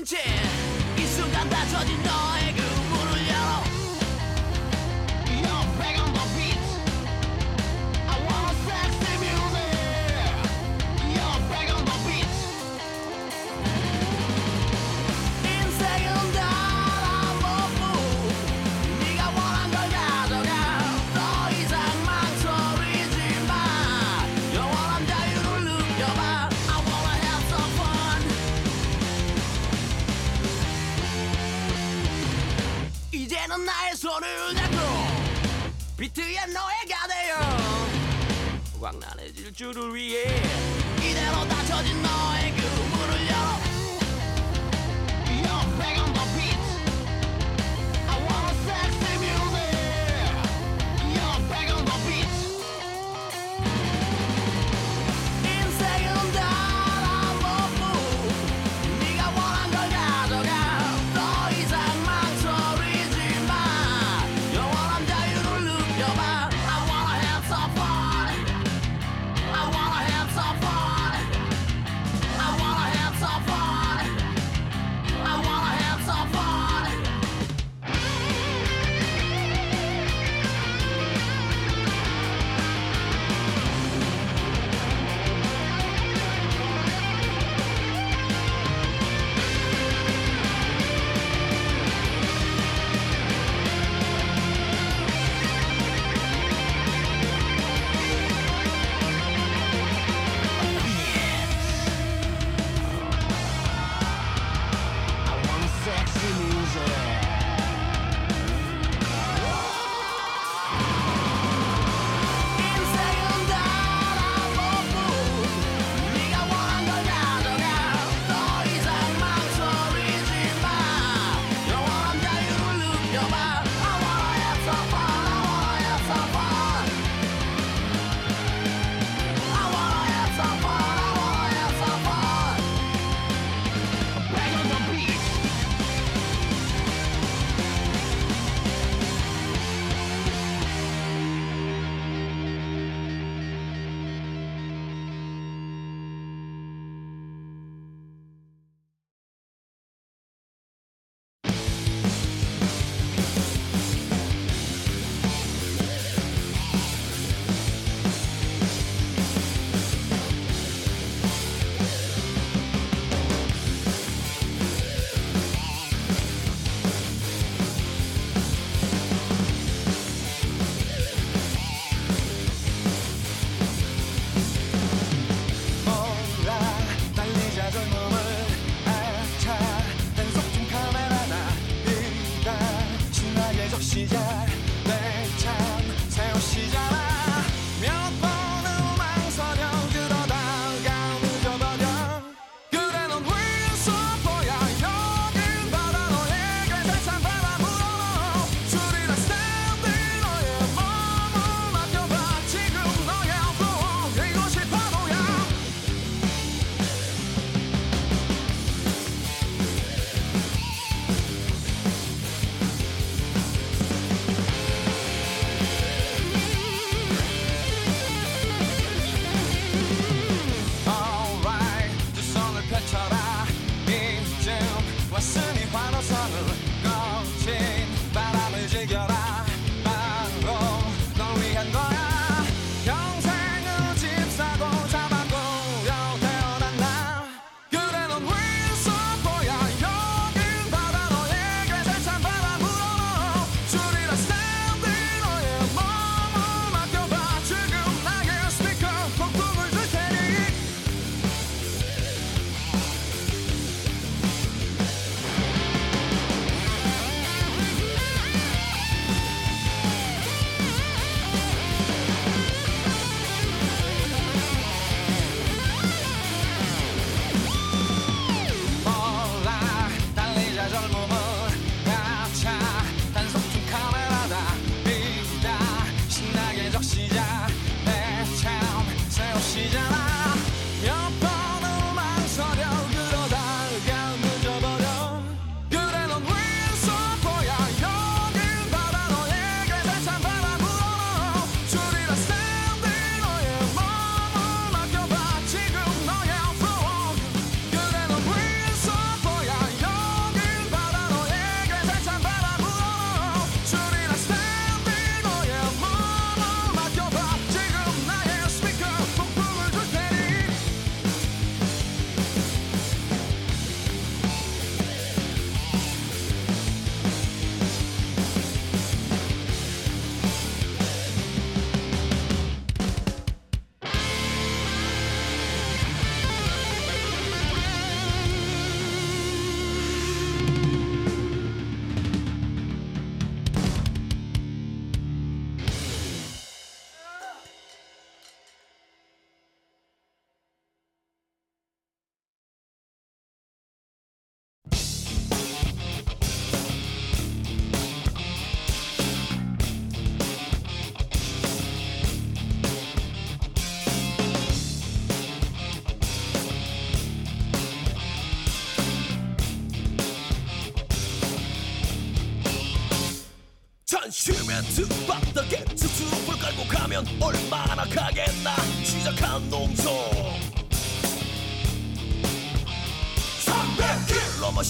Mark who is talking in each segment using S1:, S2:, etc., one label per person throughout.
S1: 미친 채 이 순간 다 젖은 너.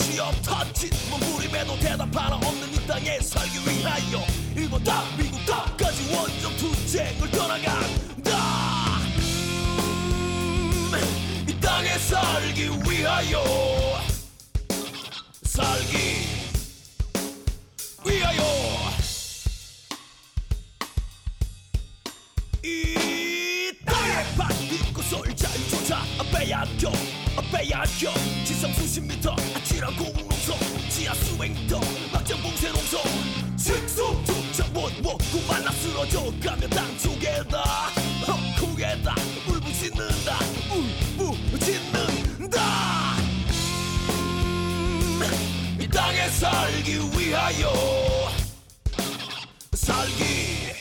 S2: 시험 터진 몸부림에도 대답 하나 없는 이 땅에 살기 위하여. 일본 땅 미국 땅까지 원정 투쟁을 떠나간다. 음, 이 땅에 살기 위하여. 살기 설자유조차 빼앗겨 빼앗겨. 지상 수십 미터 아찔한 고농성 지하 수백 미터 막장 봉쇄 농성 직속 투척 못 먹고 말라 쓰러져 가며 땅 속에다 어, 헛국에다 울부짖는다 울부짖는다. 이 땅에 살기 위하여 살기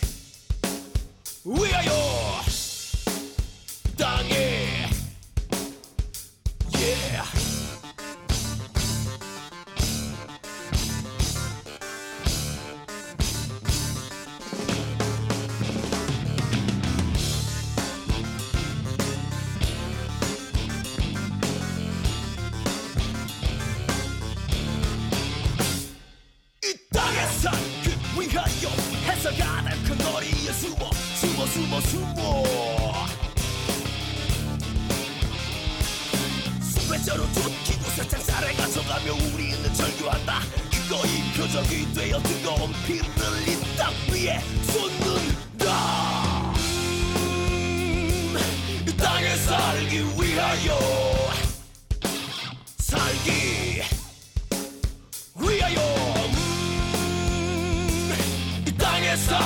S2: 위하여.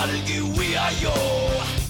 S3: We are your.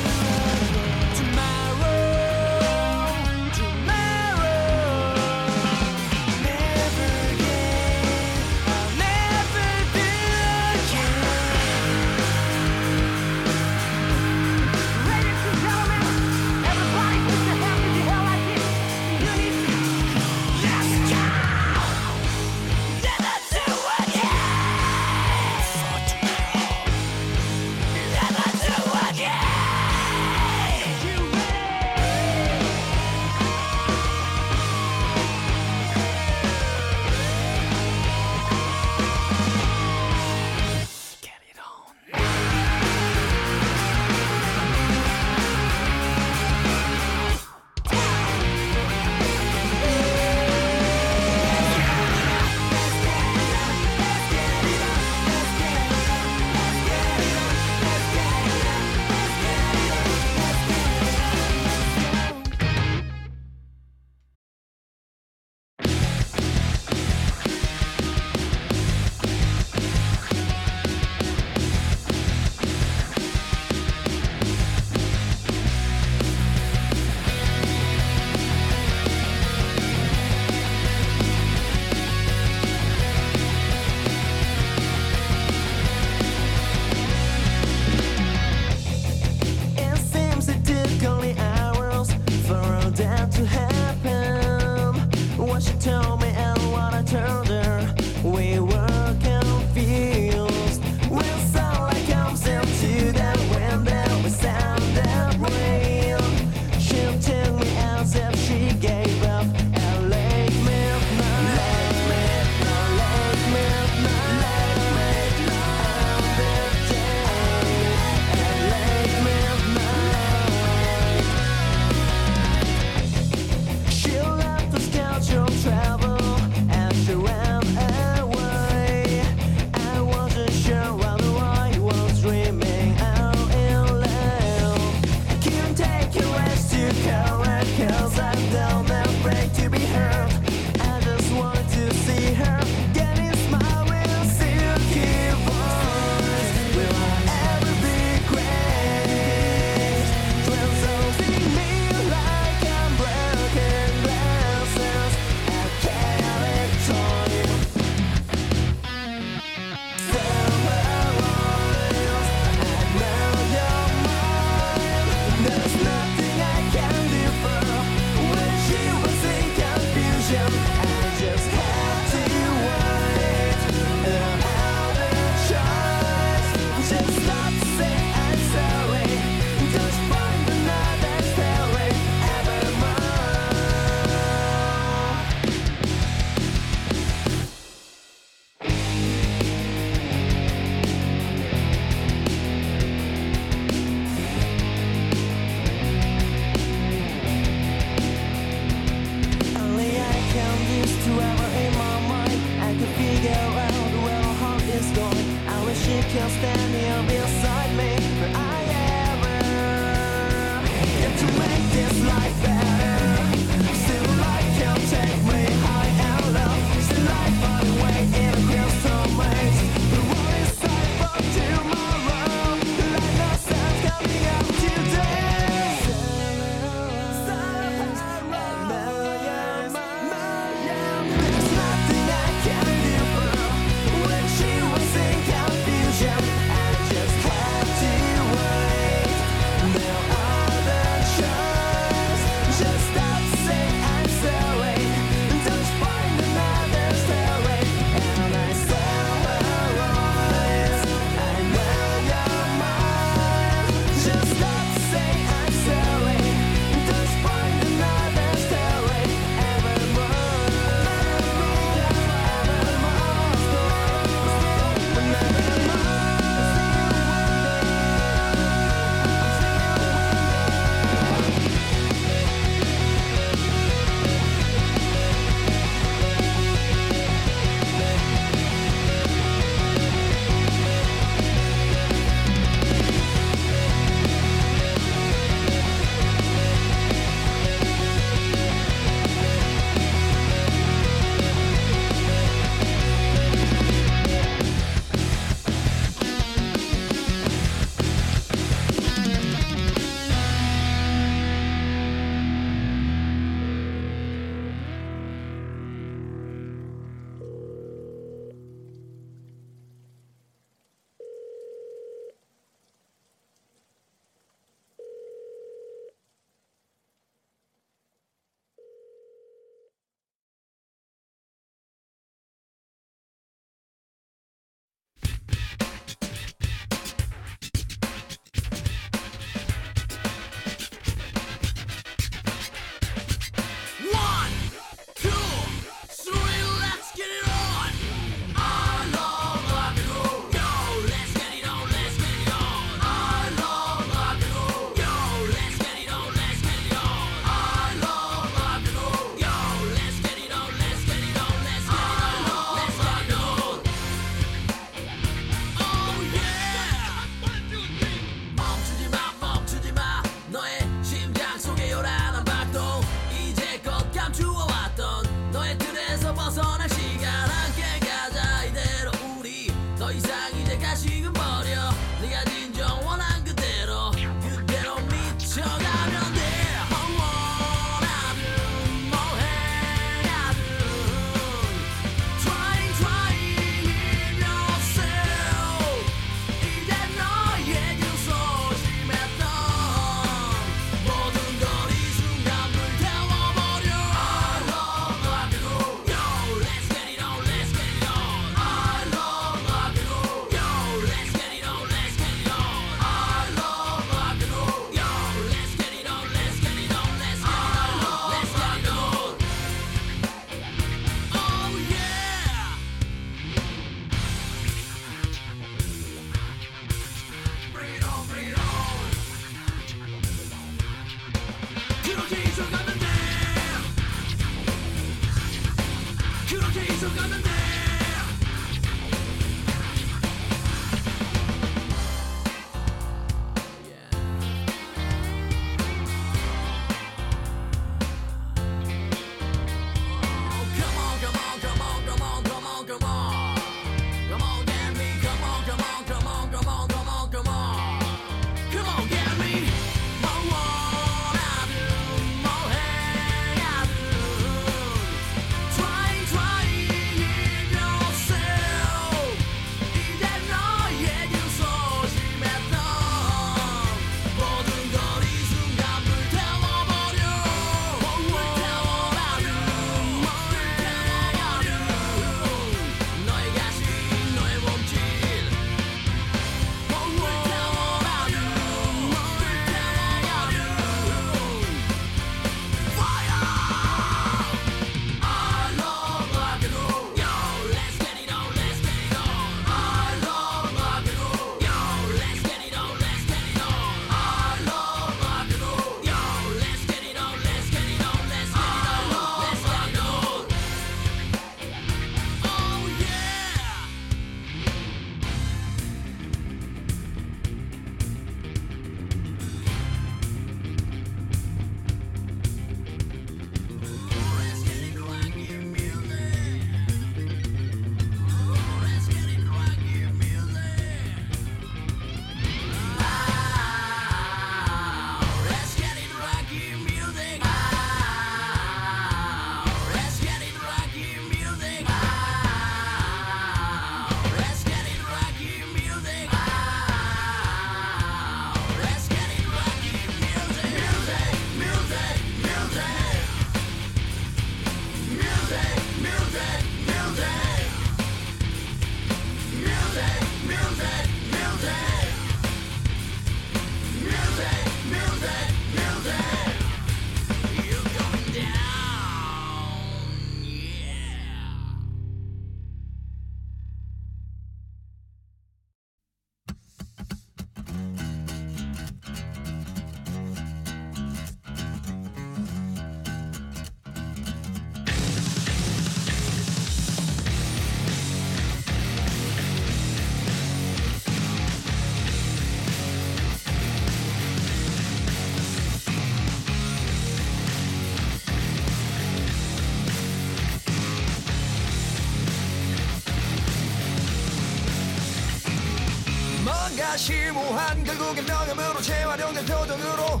S2: 결국엔 명함으로 재활용된 표정으로.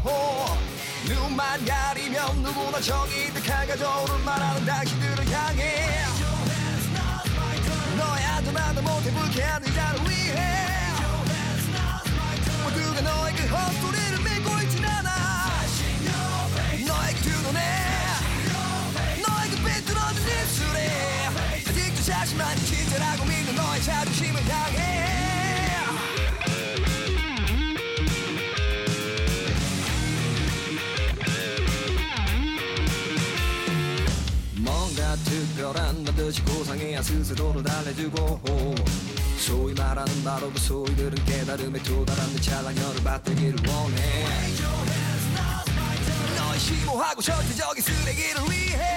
S2: 눈만 가리면 누구나 정이 득하가 저오를 말하는 당신들. 것이고 상해야 스스로를 달래주고 소위 말하는 바로 그 소위들은 깨달음에 도달하는 찰랑열을 받들기를 원해. 너의 심오하고 절대적인 쓰레기를 위해.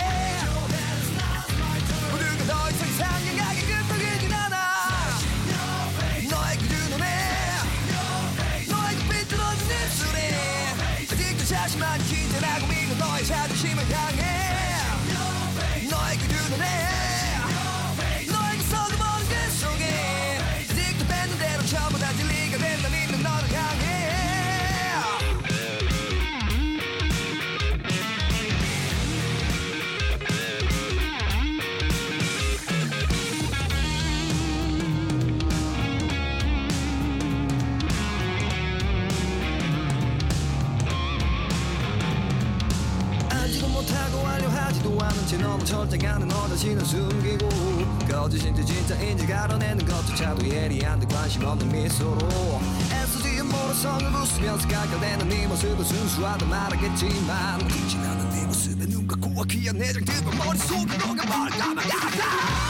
S2: 거짓인지 진짜인지 가려내는 것조차도 예리한데 관심 없는 미소로 애쓰지 모래성을 웃으면서 깔깔대는 네 모습은 순수하다 말하겠지만 지나는 네 모습에 눈 감고 귀한 내장들과 머릿속에 녹아 버릴까봐 야다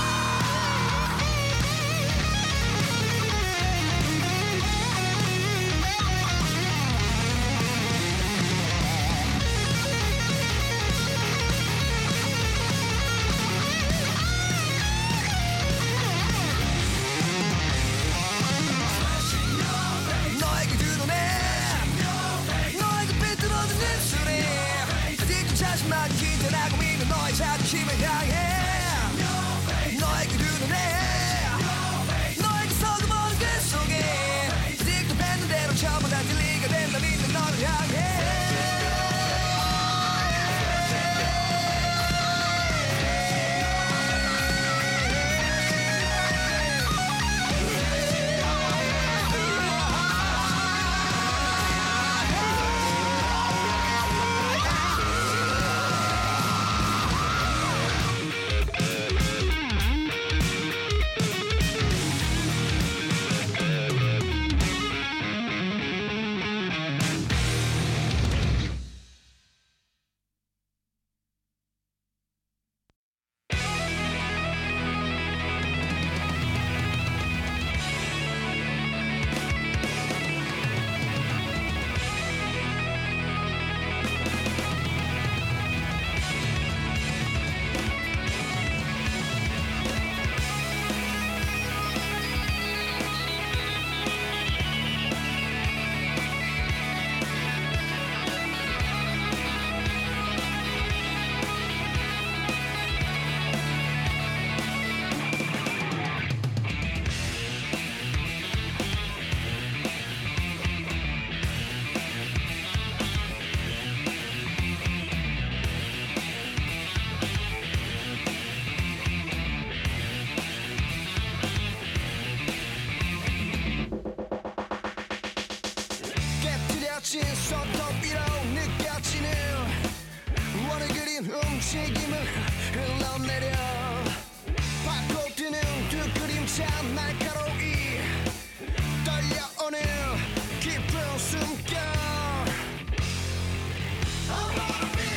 S2: Bye.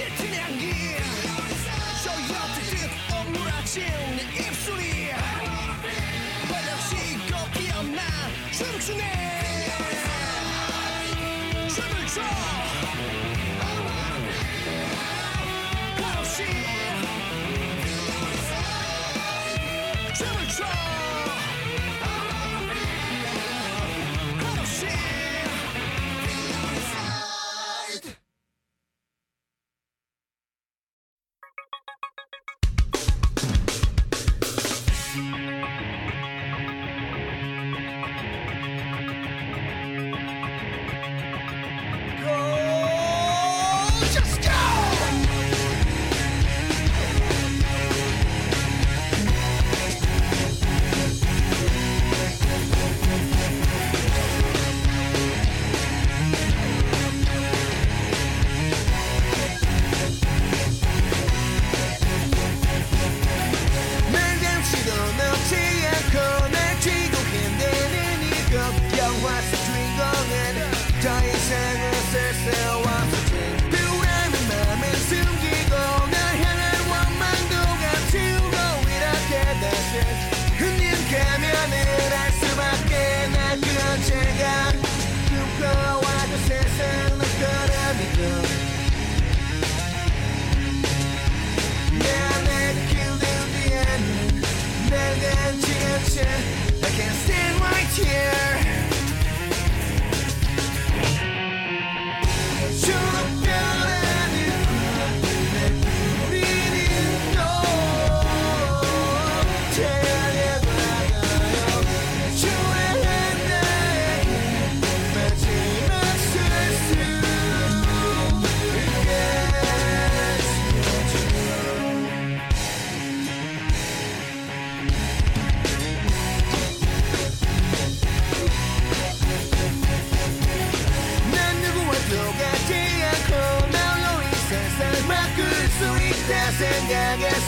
S2: shit in. Show you up to do, oh,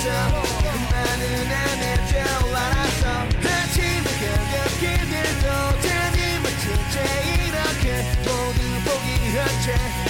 S2: 알았어 나는 안될 줄 알았어 하지만 가볍 길들도 다니면 진짜 이렇게 모두 포기한 채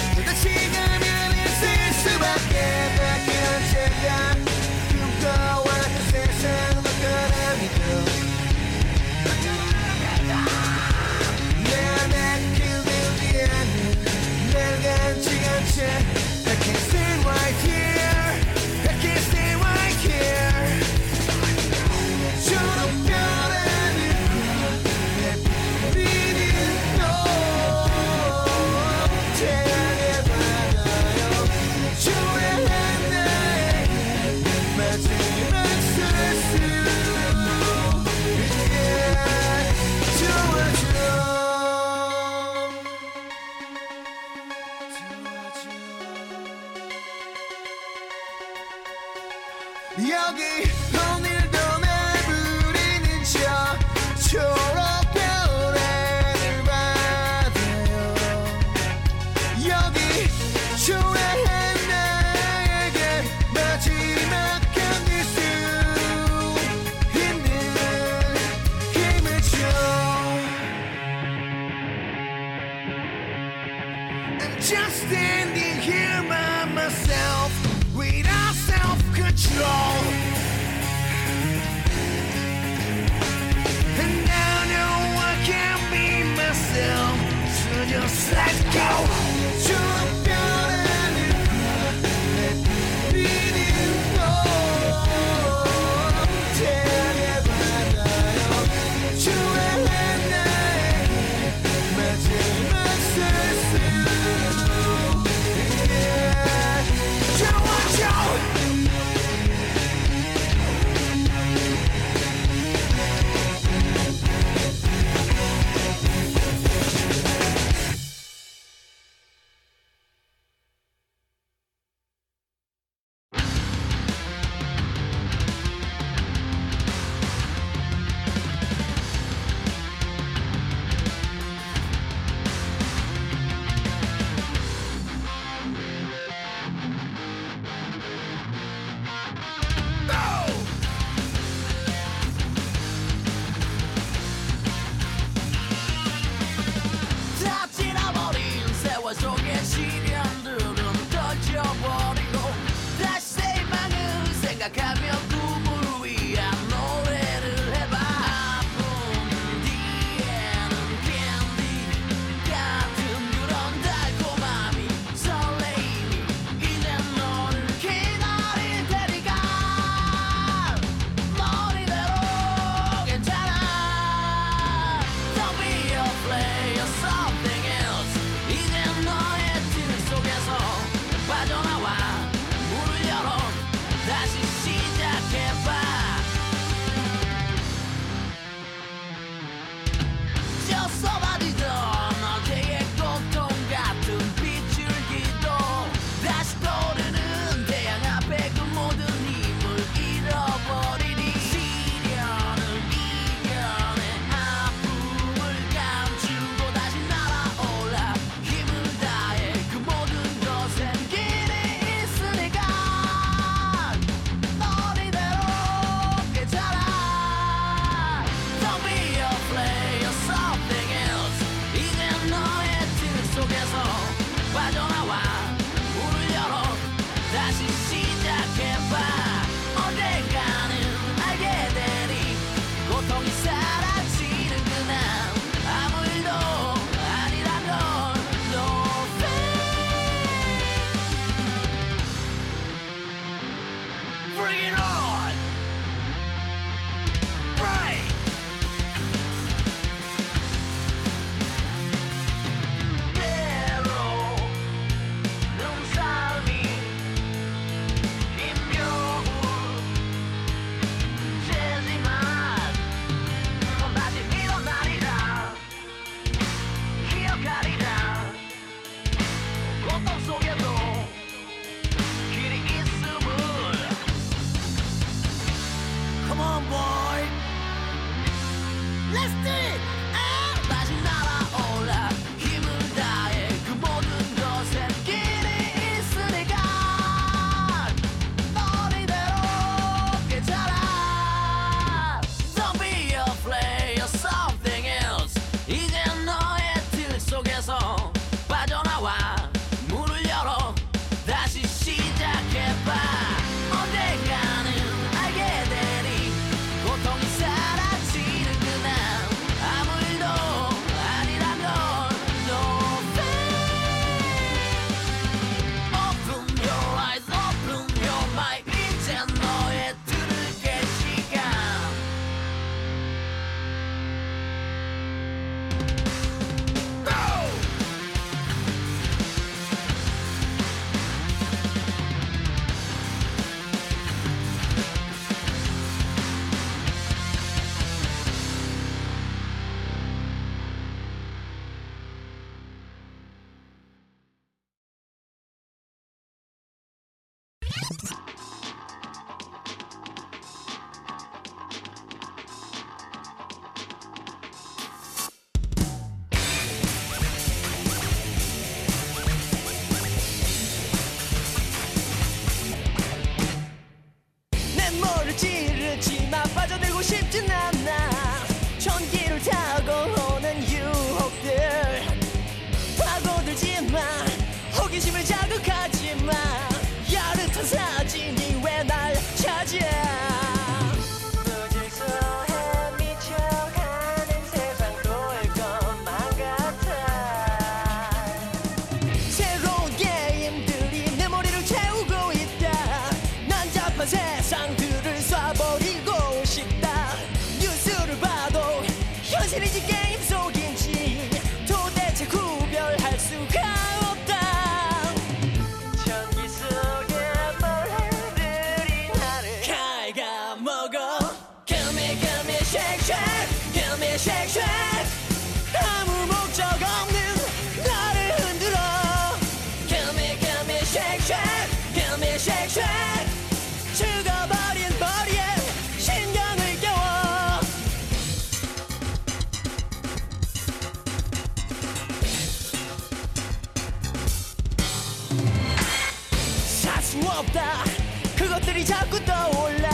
S4: 그것들이 자꾸 떠올라.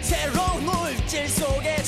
S4: 새로운 물질 속에